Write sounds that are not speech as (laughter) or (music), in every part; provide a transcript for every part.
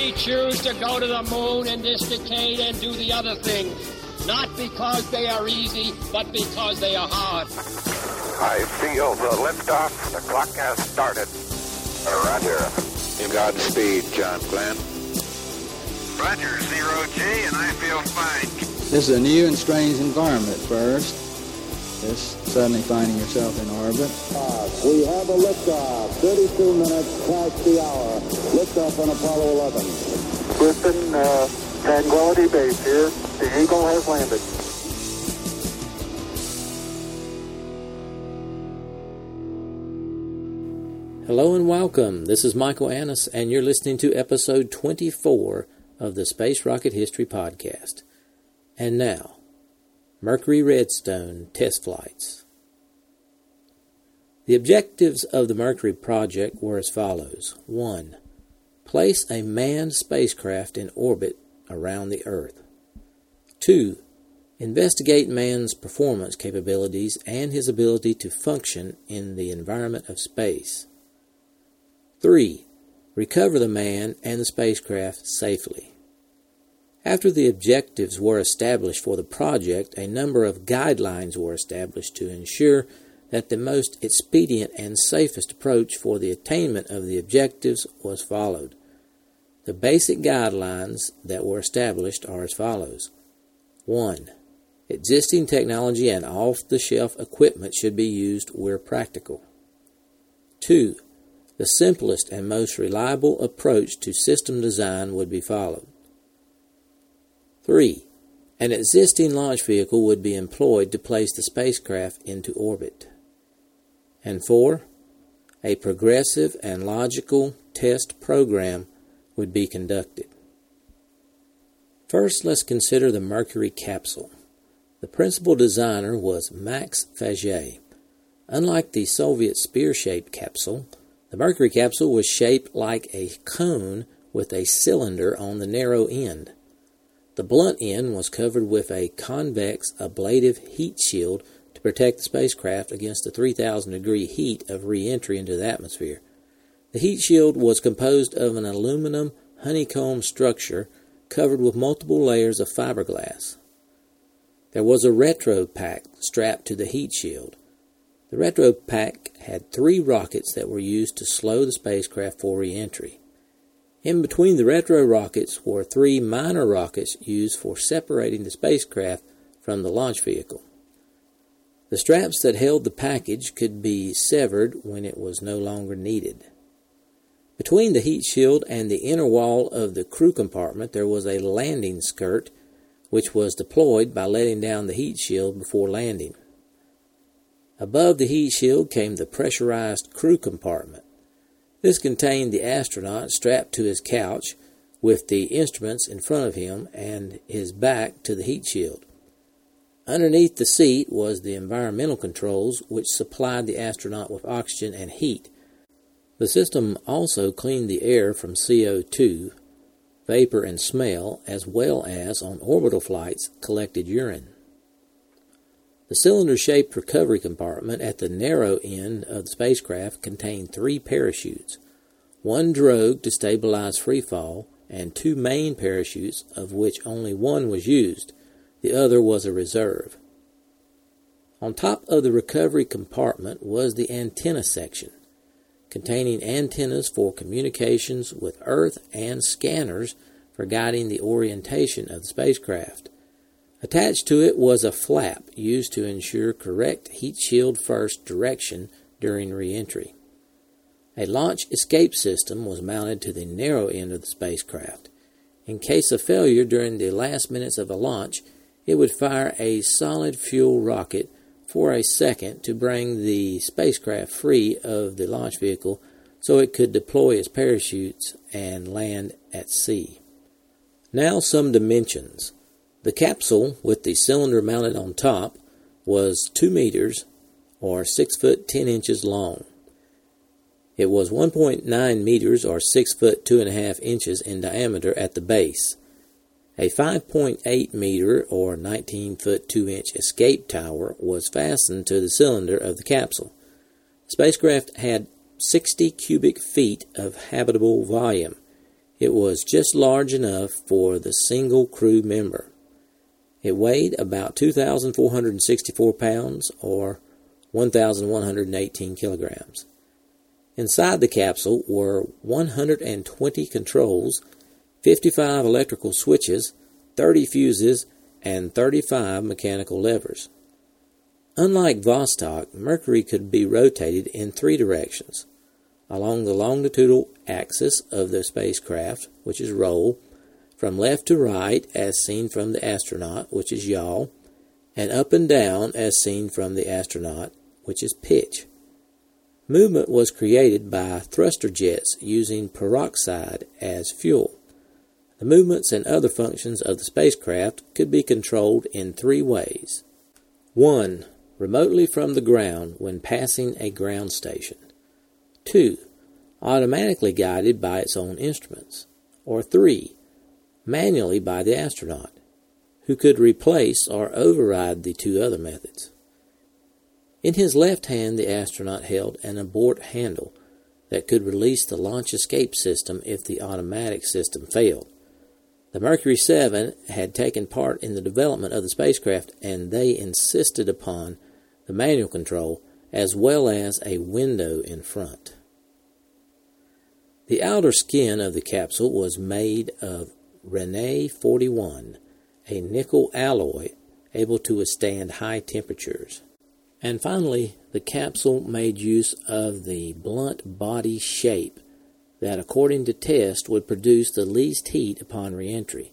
We choose to go to the moon in this decade and do the other things, not because they are easy, but because they are hard. I feel the liftoff. The clock has started. Roger. Godspeed, John Glenn. Roger, zero G, and I feel fine. This is a new and strange environment first. Just suddenly finding yourself in orbit. We have a liftoff, 32 minutes past the hour. Liftoff on Apollo 11. Houston, uh, Tranquility Base here. The Eagle has landed. Hello and welcome. This is Michael Annis, and you're listening to episode 24 of the Space Rocket History Podcast. And now, Mercury Redstone test flights. The objectives of the Mercury project were as follows 1. Place a manned spacecraft in orbit around the Earth. 2. Investigate man's performance capabilities and his ability to function in the environment of space. 3. Recover the man and the spacecraft safely. After the objectives were established for the project, a number of guidelines were established to ensure that the most expedient and safest approach for the attainment of the objectives was followed. The basic guidelines that were established are as follows 1. Existing technology and off the shelf equipment should be used where practical. 2 the simplest and most reliable approach to system design would be followed. 3. An existing launch vehicle would be employed to place the spacecraft into orbit. And 4. A progressive and logical test program would be conducted. First, let's consider the Mercury capsule. The principal designer was Max Faget. Unlike the Soviet spear shaped capsule, the Mercury capsule was shaped like a cone with a cylinder on the narrow end. The blunt end was covered with a convex ablative heat shield to protect the spacecraft against the 3000 degree heat of re entry into the atmosphere. The heat shield was composed of an aluminum honeycomb structure covered with multiple layers of fiberglass. There was a retro pack strapped to the heat shield. The retro pack had three rockets that were used to slow the spacecraft for reentry. In between the retro rockets were three minor rockets used for separating the spacecraft from the launch vehicle. The straps that held the package could be severed when it was no longer needed. Between the heat shield and the inner wall of the crew compartment there was a landing skirt which was deployed by letting down the heat shield before landing. Above the heat shield came the pressurized crew compartment. This contained the astronaut strapped to his couch with the instruments in front of him and his back to the heat shield. Underneath the seat was the environmental controls which supplied the astronaut with oxygen and heat. The system also cleaned the air from CO2, vapor, and smell, as well as on orbital flights collected urine. The cylinder shaped recovery compartment at the narrow end of the spacecraft contained three parachutes one drogue to stabilize free fall, and two main parachutes, of which only one was used. The other was a reserve. On top of the recovery compartment was the antenna section, containing antennas for communications with Earth and scanners for guiding the orientation of the spacecraft. Attached to it was a flap used to ensure correct heat shield first direction during reentry. A launch escape system was mounted to the narrow end of the spacecraft. In case of failure during the last minutes of a launch, it would fire a solid fuel rocket for a second to bring the spacecraft free of the launch vehicle so it could deploy its parachutes and land at sea. Now, some dimensions. The capsule, with the cylinder mounted on top, was 2 meters or 6 foot 10 inches long. It was 1.9 meters or 6 foot 2.5 inches in diameter at the base. A 5.8 meter or 19 foot 2 inch escape tower was fastened to the cylinder of the capsule. The spacecraft had 60 cubic feet of habitable volume. It was just large enough for the single crew member. It weighed about 2,464 pounds or 1,118 kilograms. Inside the capsule were 120 controls, 55 electrical switches, 30 fuses, and 35 mechanical levers. Unlike Vostok, Mercury could be rotated in three directions along the longitudinal axis of the spacecraft, which is roll, from left to right as seen from the astronaut, which is yaw, and up and down as seen from the astronaut, which is pitch. Movement was created by thruster jets using peroxide as fuel. The movements and other functions of the spacecraft could be controlled in three ways. 1. Remotely from the ground when passing a ground station. 2. Automatically guided by its own instruments. Or 3. Manually by the astronaut, who could replace or override the two other methods. In his left hand, the astronaut held an abort handle that could release the launch escape system if the automatic system failed. The Mercury 7 had taken part in the development of the spacecraft, and they insisted upon the manual control as well as a window in front. The outer skin of the capsule was made of Rene 41, a nickel alloy able to withstand high temperatures. And finally, the capsule made use of the blunt body shape that, according to test, would produce the least heat upon reentry.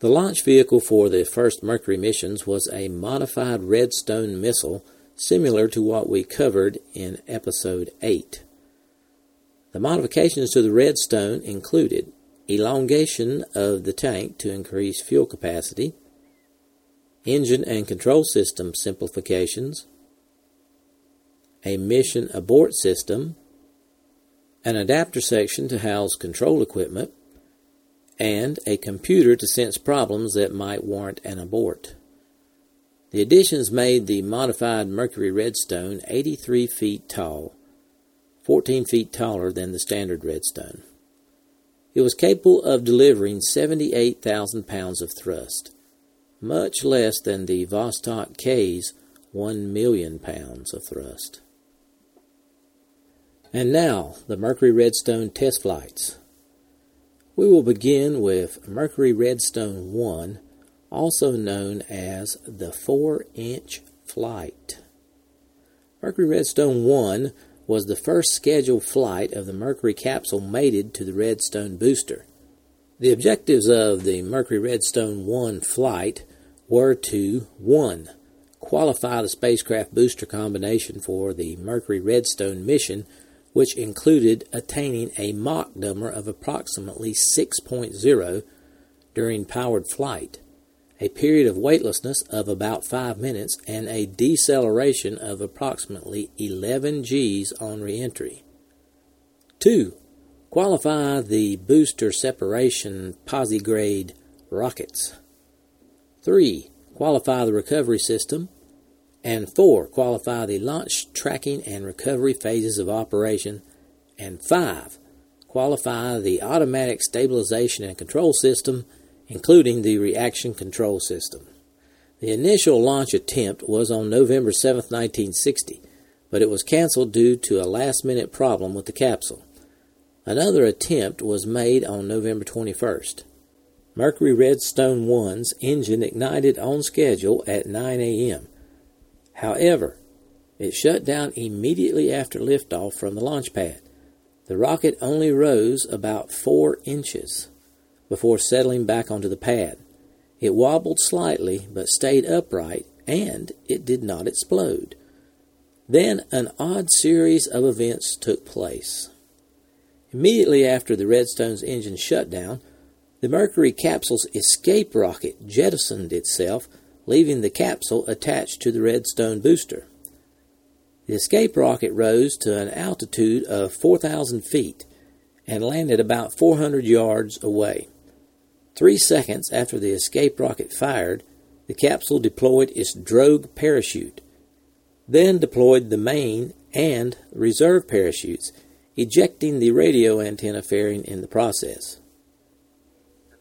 The launch vehicle for the first Mercury missions was a modified Redstone missile similar to what we covered in Episode 8. The modifications to the Redstone included elongation of the tank to increase fuel capacity, engine and control system simplifications, a mission abort system, an adapter section to house control equipment, and a computer to sense problems that might warrant an abort. The additions made the modified Mercury Redstone 83 feet tall, 14 feet taller than the standard Redstone. It was capable of delivering 78,000 pounds of thrust, much less than the Vostok K's 1 million pounds of thrust. And now, the Mercury Redstone test flights. We will begin with Mercury Redstone 1, also known as the 4 inch flight. Mercury Redstone 1 was the first scheduled flight of the Mercury capsule mated to the Redstone booster. The objectives of the Mercury Redstone 1 flight were to 1. Qualify the spacecraft booster combination for the Mercury Redstone mission, which included attaining a Mach number of approximately 6.0 during powered flight a period of weightlessness of about 5 minutes, and a deceleration of approximately 11 Gs on reentry. 2. Qualify the booster separation posigrade rockets. 3. Qualify the recovery system. And 4. Qualify the launch tracking and recovery phases of operation. And 5. Qualify the automatic stabilization and control system including the reaction control system. The initial launch attempt was on November 7, 1960, but it was canceled due to a last minute problem with the capsule. Another attempt was made on November 21st. Mercury Redstone 1's engine ignited on schedule at 9 a.m. However, it shut down immediately after liftoff from the launch pad. The rocket only rose about 4 inches before settling back onto the pad. It wobbled slightly but stayed upright, and it did not explode. Then an odd series of events took place. Immediately after the Redstone's engine shut down, the Mercury capsule's escape rocket jettisoned itself, leaving the capsule attached to the Redstone booster. The escape rocket rose to an altitude of 4,000 feet and landed about 400 yards away. Three seconds after the escape rocket fired, the capsule deployed its drogue parachute, then deployed the main and reserve parachutes, ejecting the radio antenna fairing in the process.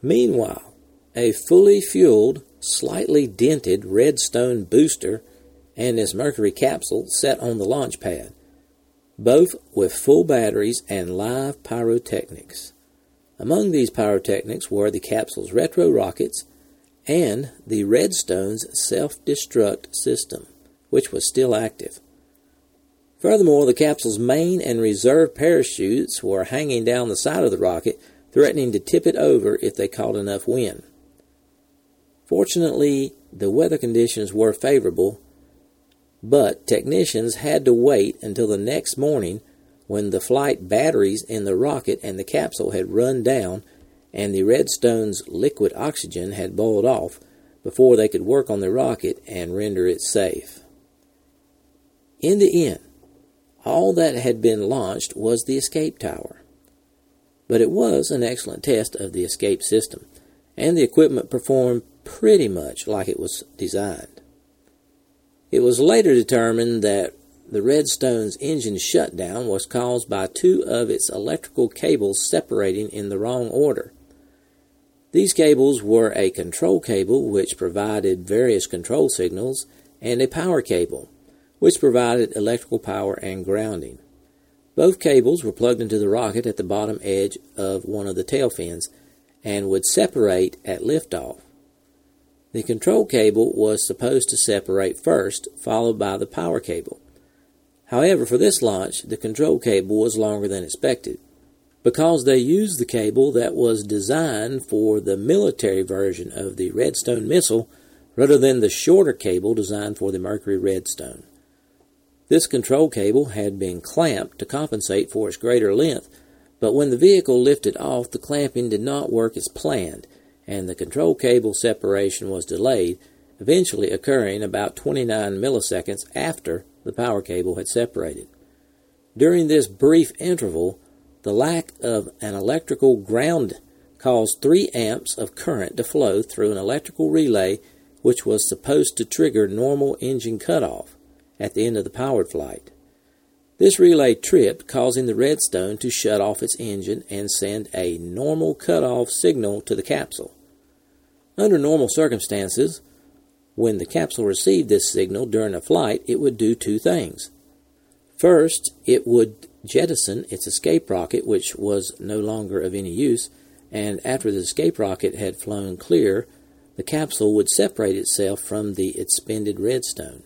Meanwhile, a fully fueled, slightly dented Redstone booster and its Mercury capsule sat on the launch pad, both with full batteries and live pyrotechnics. Among these pyrotechnics were the capsule's retro rockets and the Redstone's self destruct system, which was still active. Furthermore, the capsule's main and reserve parachutes were hanging down the side of the rocket, threatening to tip it over if they caught enough wind. Fortunately, the weather conditions were favorable, but technicians had to wait until the next morning when the flight batteries in the rocket and the capsule had run down and the Redstone's liquid oxygen had boiled off before they could work on the rocket and render it safe. In the end, all that had been launched was the escape tower. But it was an excellent test of the escape system, and the equipment performed pretty much like it was designed. It was later determined that the Redstone's engine shutdown was caused by two of its electrical cables separating in the wrong order. These cables were a control cable, which provided various control signals, and a power cable, which provided electrical power and grounding. Both cables were plugged into the rocket at the bottom edge of one of the tail fins and would separate at liftoff. The control cable was supposed to separate first, followed by the power cable. However, for this launch, the control cable was longer than expected because they used the cable that was designed for the military version of the Redstone missile rather than the shorter cable designed for the Mercury Redstone. This control cable had been clamped to compensate for its greater length, but when the vehicle lifted off, the clamping did not work as planned, and the control cable separation was delayed, eventually occurring about 29 milliseconds after the power cable had separated. During this brief interval, the lack of an electrical ground caused 3 amps of current to flow through an electrical relay which was supposed to trigger normal engine cutoff at the end of the powered flight. This relay tripped, causing the Redstone to shut off its engine and send a normal cutoff signal to the capsule. Under normal circumstances, when the capsule received this signal during a flight, it would do two things. First, it would jettison its escape rocket, which was no longer of any use, and after the escape rocket had flown clear, the capsule would separate itself from the expended redstone.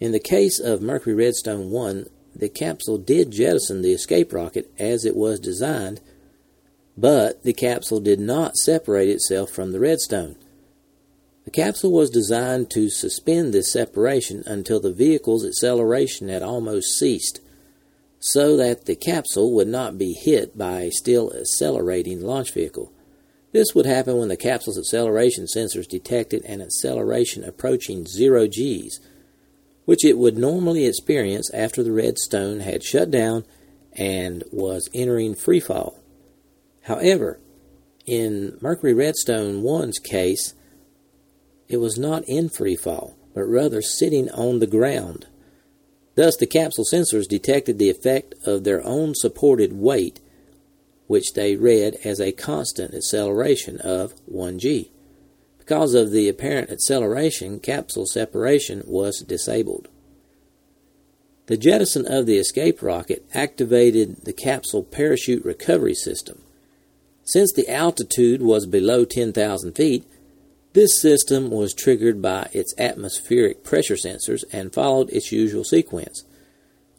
In the case of Mercury Redstone 1, the capsule did jettison the escape rocket as it was designed, but the capsule did not separate itself from the redstone. The capsule was designed to suspend this separation until the vehicle's acceleration had almost ceased, so that the capsule would not be hit by a still accelerating launch vehicle. This would happen when the capsule's acceleration sensors detected an acceleration approaching zero Gs which it would normally experience after the redstone had shut down and was entering free fall. However, in Mercury Redstone 1's case, it was not in free fall, but rather sitting on the ground. Thus, the capsule sensors detected the effect of their own supported weight, which they read as a constant acceleration of 1g. Because of the apparent acceleration, capsule separation was disabled. The jettison of the escape rocket activated the capsule parachute recovery system. Since the altitude was below 10,000 feet, this system was triggered by its atmospheric pressure sensors and followed its usual sequence,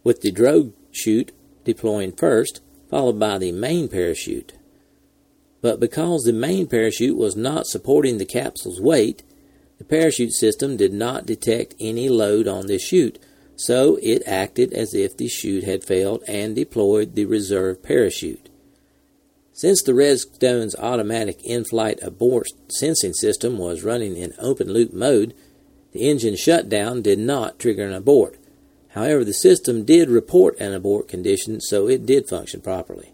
with the drogue chute deploying first, followed by the main parachute but because the main parachute was not supporting the capsule's weight, the parachute system did not detect any load on the chute, so it acted as if the chute had failed and deployed the reserve parachute. Since the Redstone's automatic in flight abort sensing system was running in open loop mode, the engine shutdown did not trigger an abort. However, the system did report an abort condition, so it did function properly.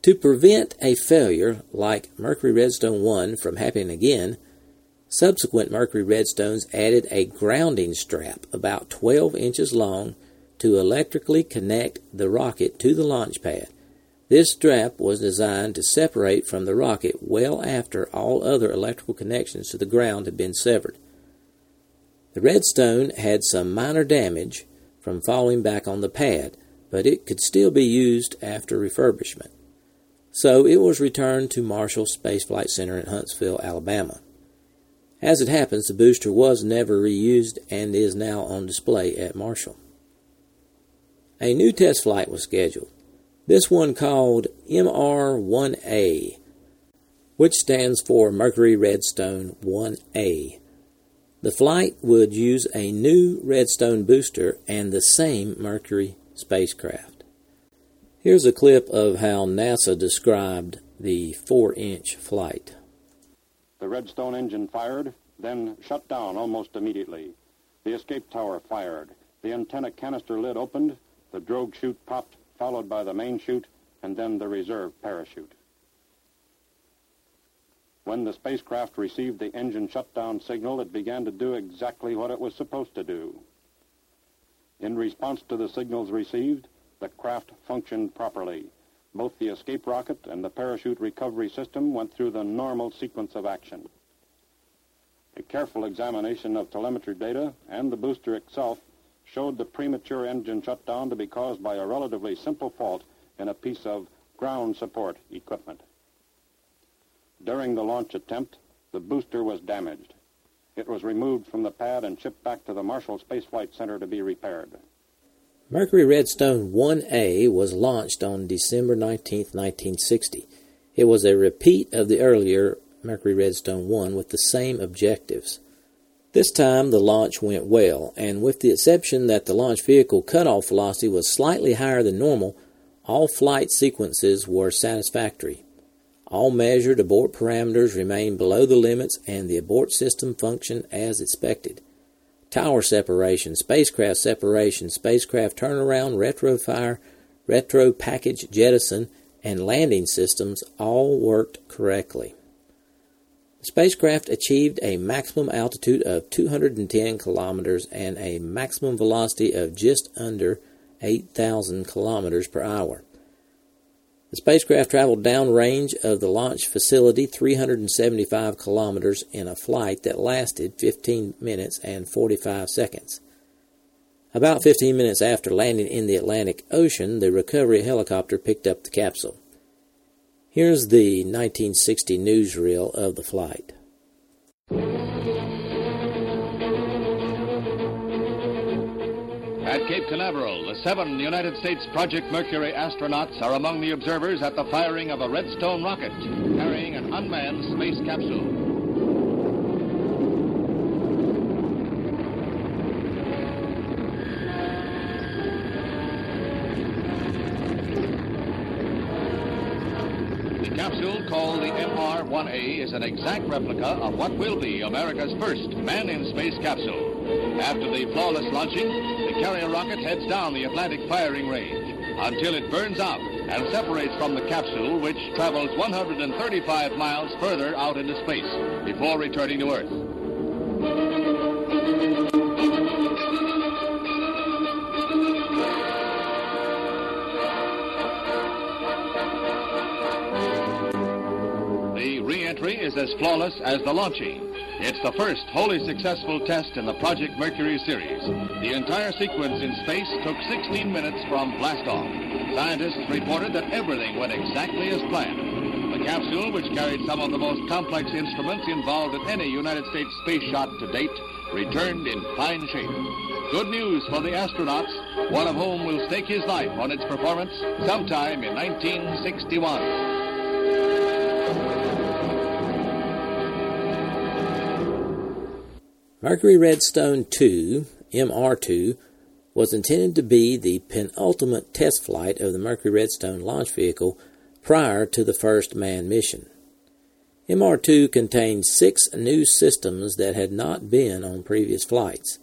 To prevent a failure like Mercury Redstone 1 from happening again, subsequent Mercury Redstones added a grounding strap about 12 inches long to electrically connect the rocket to the launch pad, This strap was designed to separate from the rocket well after all other electrical connections to the ground had been severed. The Redstone had some minor damage from falling back on the pad, but it could still be used after refurbishment. So it was returned to Marshall Space Flight Center in Huntsville, Alabama. As it happens, the booster was never reused and is now on display at Marshall. A new test flight was scheduled, this one called MR1A, which stands for Mercury Redstone 1A. The flight would use a new Redstone booster and the same Mercury spacecraft. Here's a clip of how NASA described the 4 inch flight. The Redstone engine fired, then shut down almost immediately. The escape tower fired. The antenna canister lid opened. The drogue chute popped, followed by the main chute, and then the reserve parachute. When the spacecraft received the engine shutdown signal, it began to do exactly what it was supposed to do. In response to the signals received, the craft functioned properly. Both the escape rocket and the parachute recovery system went through the normal sequence of action. A careful examination of telemetry data and the booster itself showed the premature engine shutdown to be caused by a relatively simple fault in a piece of ground support equipment. During the launch attempt, the booster was damaged. It was removed from the pad and shipped back to the Marshall Space Flight Center to be repaired. Mercury Redstone 1A was launched on December 19, 1960. It was a repeat of the earlier Mercury Redstone 1 with the same objectives. This time the launch went well, and with the exception that the launch vehicle cutoff velocity was slightly higher than normal, all flight sequences were satisfactory. All measured abort parameters remained below the limits, and the abort system functioned as expected tower separation, spacecraft separation, spacecraft turnaround, retro fire, retro package jettison, and landing systems all worked correctly. The spacecraft achieved a maximum altitude of 210 kilometers and a maximum velocity of just under 8,000 kilometers per hour. The spacecraft traveled downrange of the launch facility 375 kilometers in a flight that lasted 15 minutes and 45 seconds. About 15 minutes after landing in the Atlantic Ocean, the recovery helicopter picked up the capsule. Here's the 1960 newsreel of the flight. At Cape Canaveral, the seven United States Project Mercury astronauts are among the observers at the firing of a Redstone rocket carrying an unmanned space capsule. The called the MR-1A, is an exact replica of what will be America's first man-in-space capsule. After the flawless launching, the carrier rocket heads down the Atlantic firing range until it burns out and separates from the capsule, which travels 135 miles further out into space before returning to Earth. The re-entry is as flawless as the launching. It's the first wholly successful test in the Project Mercury series. The entire sequence in space took 16 minutes from blastoff. Scientists reported that everything went exactly as planned. The capsule, which carried some of the most complex instruments involved in any United States space shot to date, returned in fine shape. Good news for the astronauts, one of whom will stake his life on its performance sometime in 1961. Mercury Redstone 2, MR2, was intended to be the penultimate test flight of the Mercury Redstone launch vehicle prior to the first manned mission. MR2 contained six new systems that had not been on previous flights.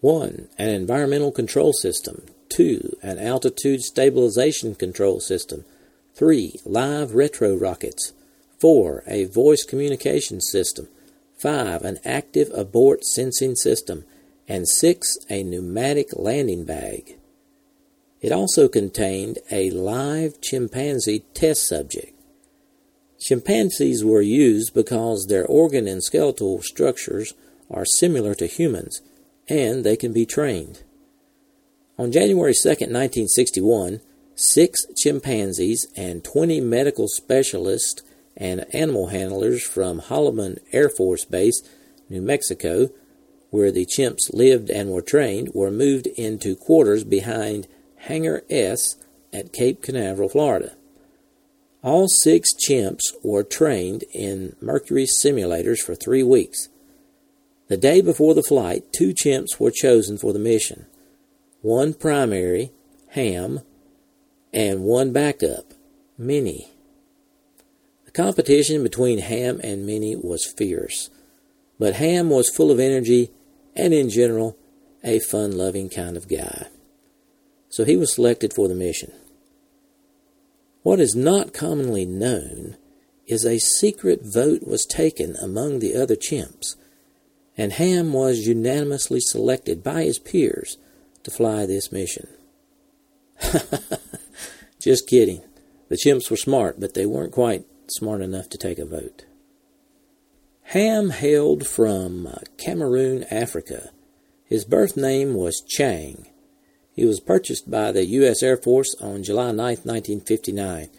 1. An environmental control system. 2. An altitude stabilization control system. 3. Live retro rockets. 4. A voice communication system. 5. An active abort sensing system. And 6. A pneumatic landing bag. It also contained a live chimpanzee test subject. Chimpanzees were used because their organ and skeletal structures are similar to humans and they can be trained. On January 2, 1961, six chimpanzees and 20 medical specialists and animal handlers from Holloman Air Force Base, New Mexico, where the chimps lived and were trained, were moved into quarters behind Hangar S at Cape Canaveral, Florida. All six chimps were trained in Mercury simulators for three weeks. The day before the flight, two chimps were chosen for the mission one primary, Ham, and one backup, Minnie. Competition between Ham and Minnie was fierce, but Ham was full of energy and, in general, a fun loving kind of guy. So he was selected for the mission. What is not commonly known is a secret vote was taken among the other chimps, and Ham was unanimously selected by his peers to fly this mission. (laughs) Just kidding. The chimps were smart, but they weren't quite smart enough to take a vote. Ham hailed from Cameroon, Africa. His birth name was Chang. He was purchased by the U.S. Air Force on July 9, 1959.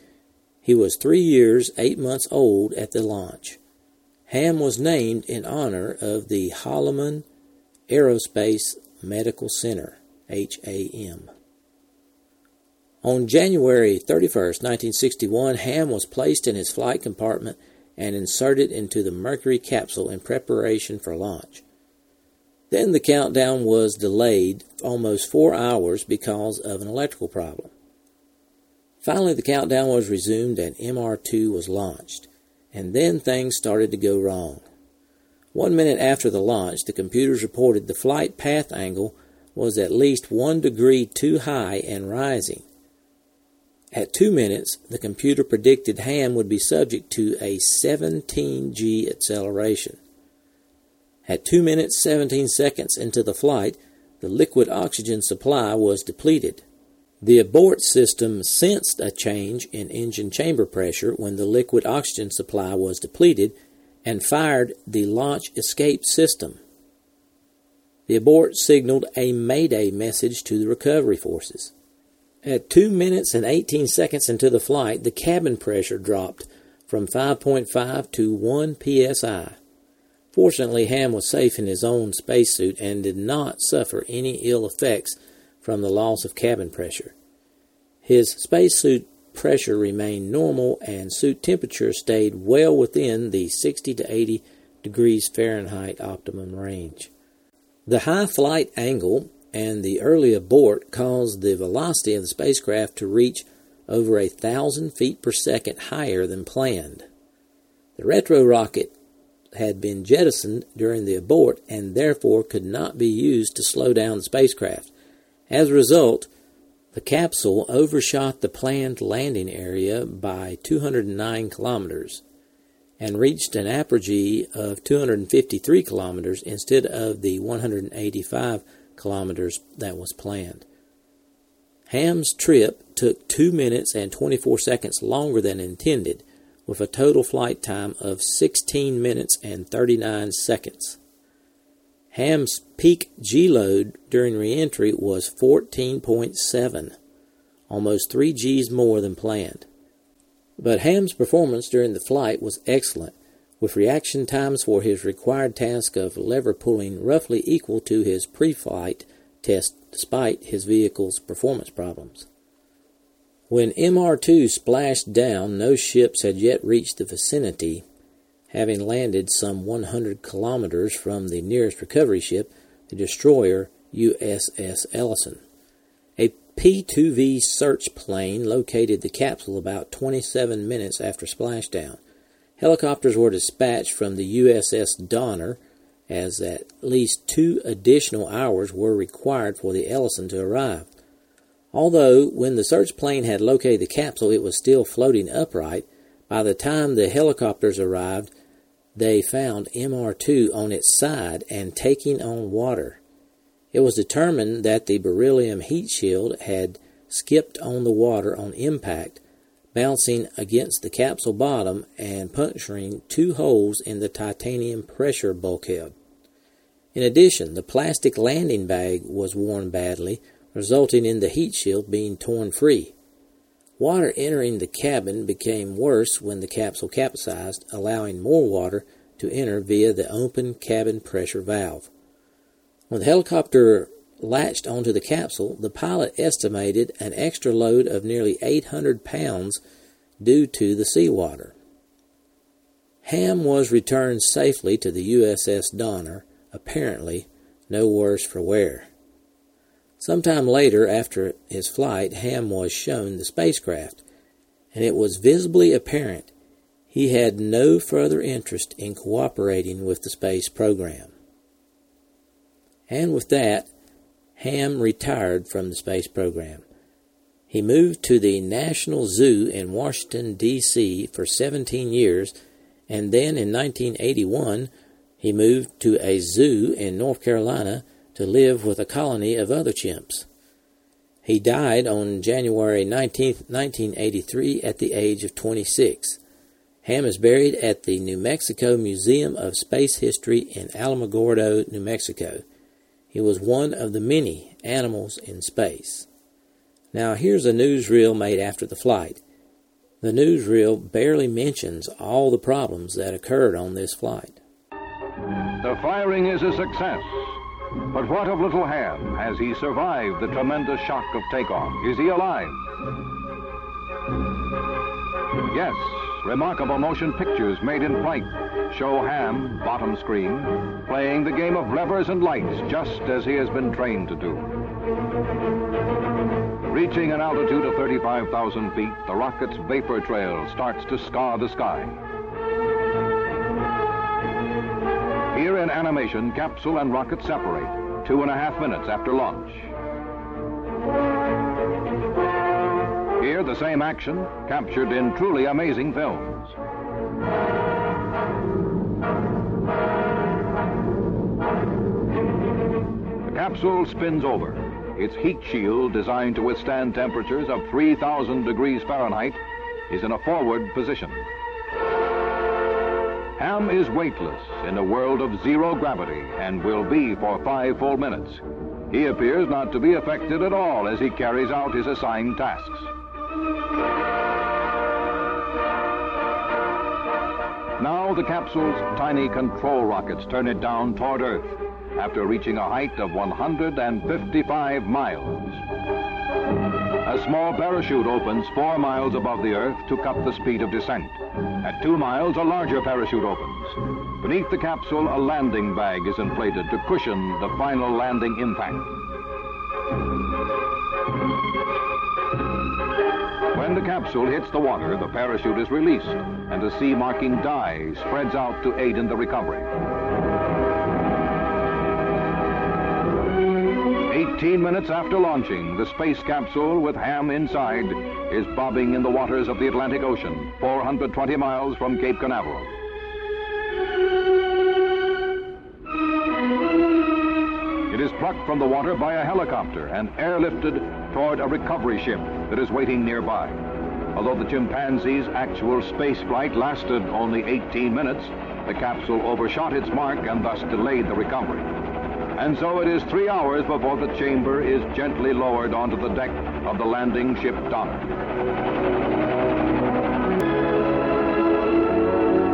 He was three years, eight months old at the launch. Ham was named in honor of the Holloman Aerospace Medical Center, HAM. On January 31, 1961, Ham was placed in his flight compartment and inserted into the Mercury capsule in preparation for launch. Then the countdown was delayed almost four hours because of an electrical problem. Finally, the countdown was resumed and MR2 was launched, and then things started to go wrong. One minute after the launch, the computers reported the flight path angle was at least one degree too high and rising. At two minutes, the computer predicted Ham would be subject to a 17g acceleration. At 2 minutes 17 seconds into the flight, the liquid oxygen supply was depleted. The abort system sensed a change in engine chamber pressure when the liquid oxygen supply was depleted and fired the launch escape system. The abort signaled a mayday message to the recovery forces. At 2 minutes and 18 seconds into the flight, the cabin pressure dropped from 5.5 to 1 psi. Fortunately, Ham was safe in his own spacesuit and did not suffer any ill effects from the loss of cabin pressure. His spacesuit pressure remained normal and suit temperature stayed well within the 60 to 80 degrees Fahrenheit optimum range. The high flight angle and the early abort caused the velocity of the spacecraft to reach over a thousand feet per second higher than planned. The retro rocket had been jettisoned during the abort and therefore could not be used to slow down the spacecraft. As a result, the capsule overshot the planned landing area by 209 kilometers and reached an apogee of 253 kilometers instead of the 185 kilometers that was planned. Ham's trip took 2 minutes and 24 seconds longer than intended, with a total flight time of 16 minutes and 39 seconds. Ham's peak G load during reentry was 14.7, almost 3 Gs more than planned. But Ham's performance during the flight was excellent, with reaction times for his required task of lever pulling roughly equal to his pre flight test despite his vehicle's performance problems. When MR2 splashed down, no ships had yet reached the vicinity, having landed some 100 kilometers from the nearest recovery ship, the destroyer USS Ellyson. A P 2V search plane located the capsule about 27 minutes after splashdown. Helicopters were dispatched from the USS Donner, as at least two additional hours were required for the Ellyson to arrive. Although, when the search plane had located the capsule, it was still floating upright, by the time the helicopters arrived, they found MR2 on its side and taking on water. It was determined that the beryllium heat shield had skipped on the water on impact, bouncing against the capsule bottom and puncturing two holes in the titanium pressure bulkhead. In addition, the plastic landing bag was worn badly, resulting in the heat shield being torn free. Water entering the cabin became worse when the capsule capsized, allowing more water to enter via the open cabin pressure valve. When the helicopter latched onto the capsule, the pilot estimated an extra load of nearly 800 pounds due to the seawater. Ham was returned safely to the USS Donner, apparently no worse for wear. Sometime later, after his flight, Ham was shown the spacecraft, and it was visibly apparent he had no further interest in cooperating with the space program. And with that, Ham retired from the space program. He moved to the National Zoo in Washington, D.C. for 17 years, and then in 1981 he moved to a zoo in North Carolina to live with a colony of other chimps. He died on January 19, 1983, at the age of 26. Ham is buried at the New Mexico Museum of Space History in Alamogordo, New Mexico. He was one of the many animals in space. Now, here's a newsreel made after the flight. The newsreel barely mentions all the problems that occurred on this flight. The firing is a success. But what of little Ham? Has he survived the tremendous shock of takeoff? Is he alive? Yes, remarkable motion pictures made in flight show Ham, bottom screen, playing the game of levers and lights just as he has been trained to do. Reaching an altitude of 35,000 feet, the rocket's vapor trail starts to scar the sky. Here in animation, capsule and rocket separate two and a half minutes after launch. The same action captured in truly amazing films. The capsule spins over. Its heat shield, designed to withstand temperatures of 3,000 degrees Fahrenheit, is in a forward position. Ham is weightless in a world of zero gravity and will be for five full minutes. He appears not to be affected at all as he carries out his assigned tasks. Now the capsule's tiny control rockets turn it down toward Earth after reaching a height of 155 miles. A small parachute opens four miles above the Earth to cut the speed of descent. At two miles, a larger parachute opens. Beneath the capsule, a landing bag is inflated to cushion the final landing impact. The capsule hits the water, the parachute is released, and a sea marking dye spreads out to aid in the recovery. 18 minutes after launching, the space capsule with Ham inside is bobbing in the waters of the Atlantic Ocean, 420 miles from Cape Canaveral. Plucked from the water by a helicopter and airlifted toward a recovery ship that is waiting nearby. Although the chimpanzee's actual space flight lasted only 18 minutes, the capsule overshot its mark and thus delayed the recovery. And so it is three hours before the chamber is gently lowered onto the deck of the landing ship Donner.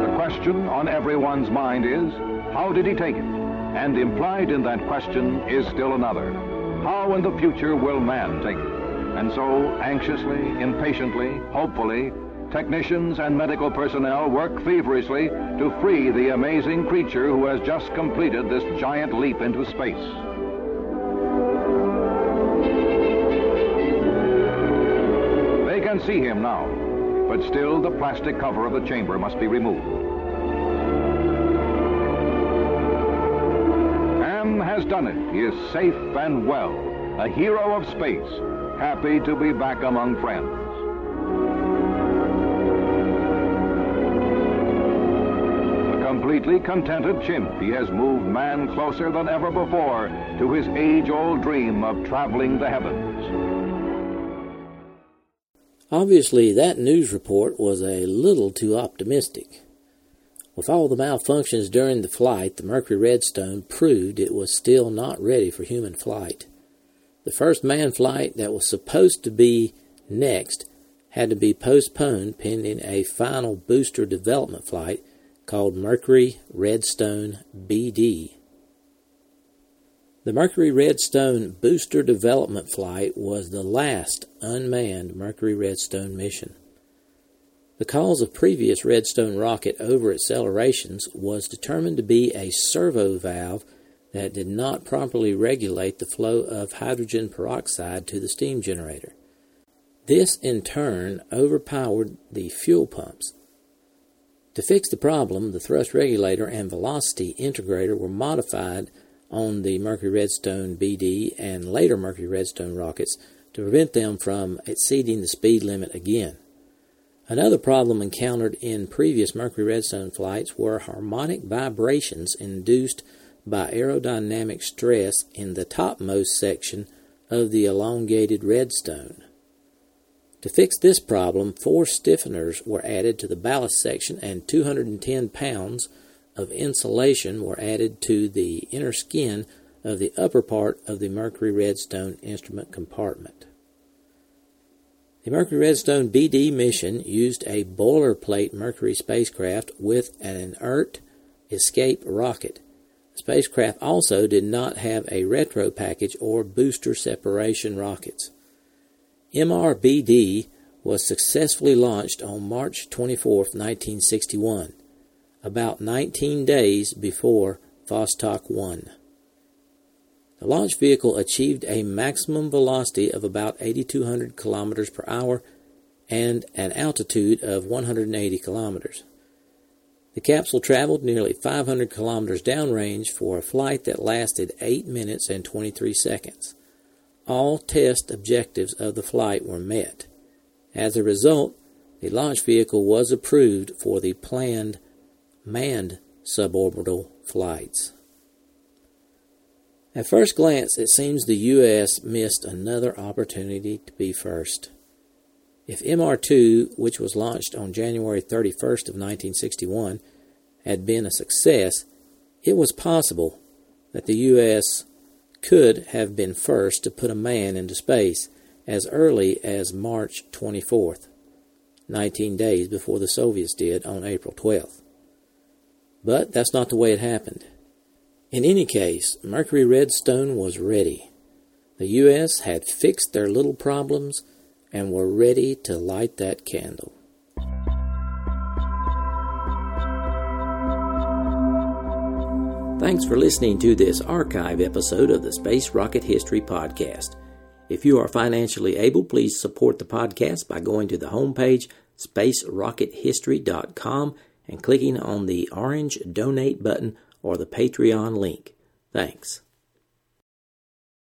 The question on everyone's mind is, how did he take it? And implied in that question is still another. How in the future will man take it? And so, anxiously, impatiently, hopefully, technicians and medical personnel work feverishly to free the amazing creature who has just completed this giant leap into space. They can see him now, but still the plastic cover of the chamber must be removed. Has done it. He is safe and well, a hero of space, happy to be back among friends. completely contented chimp, he has moved man closer than ever before to his age-old dream of traveling the heavens. Obviously, that news report was a little too optimistic. With all the malfunctions during the flight, the Mercury Redstone proved it was still not ready for human flight. The first manned flight that was supposed to be next had to be postponed pending a final booster development flight called Mercury Redstone BD. The Mercury Redstone booster development flight was the last unmanned Mercury Redstone mission. The cause of previous Redstone rocket over accelerations was determined to be a servo valve that did not properly regulate the flow of hydrogen peroxide to the steam generator. This in turn overpowered the fuel pumps. To fix the problem, the thrust regulator and velocity integrator were modified on the Mercury Redstone BD and later Mercury Redstone rockets to prevent them from exceeding the speed limit again. Another problem encountered in previous Mercury Redstone flights were harmonic vibrations induced by aerodynamic stress in the topmost section of the elongated redstone. To fix this problem, four stiffeners were added to the ballast section and 210 pounds of insulation were added to the inner skin of the upper part of the Mercury Redstone instrument compartment. The Mercury Redstone BD mission used a boilerplate Mercury spacecraft with an inert escape rocket. The spacecraft also did not have a retro package or booster separation rockets. MRBD was successfully launched on March 24, 1961 about 19 days before Vostok 1. The launch vehicle achieved a maximum velocity of about 8,200 kilometers per hour and an altitude of 180 kilometers. The capsule traveled nearly 500 kilometers downrange for a flight that lasted 8 minutes and 23 seconds. All test objectives of the flight were met. As a result, the launch vehicle was approved for the planned manned suborbital flights. At first glance, it seems the U.S. missed another opportunity to be first. If MR2, which was launched on January 31st of 1961, had been a success, it was possible that the U.S. could have been first to put a man into space as early as March 24th, 19 days before the Soviets did on April 12th. But that's not the way it happened. In any case, Mercury Redstone was ready. The U.S. had fixed their little problems and were ready to light that candle. Thanks for listening to this archive episode of the Space Rocket History Podcast. If you are financially able, please support the podcast by going to the homepage spacerockethistory.com and clicking on the orange donate button or the Patreon link. Thanks.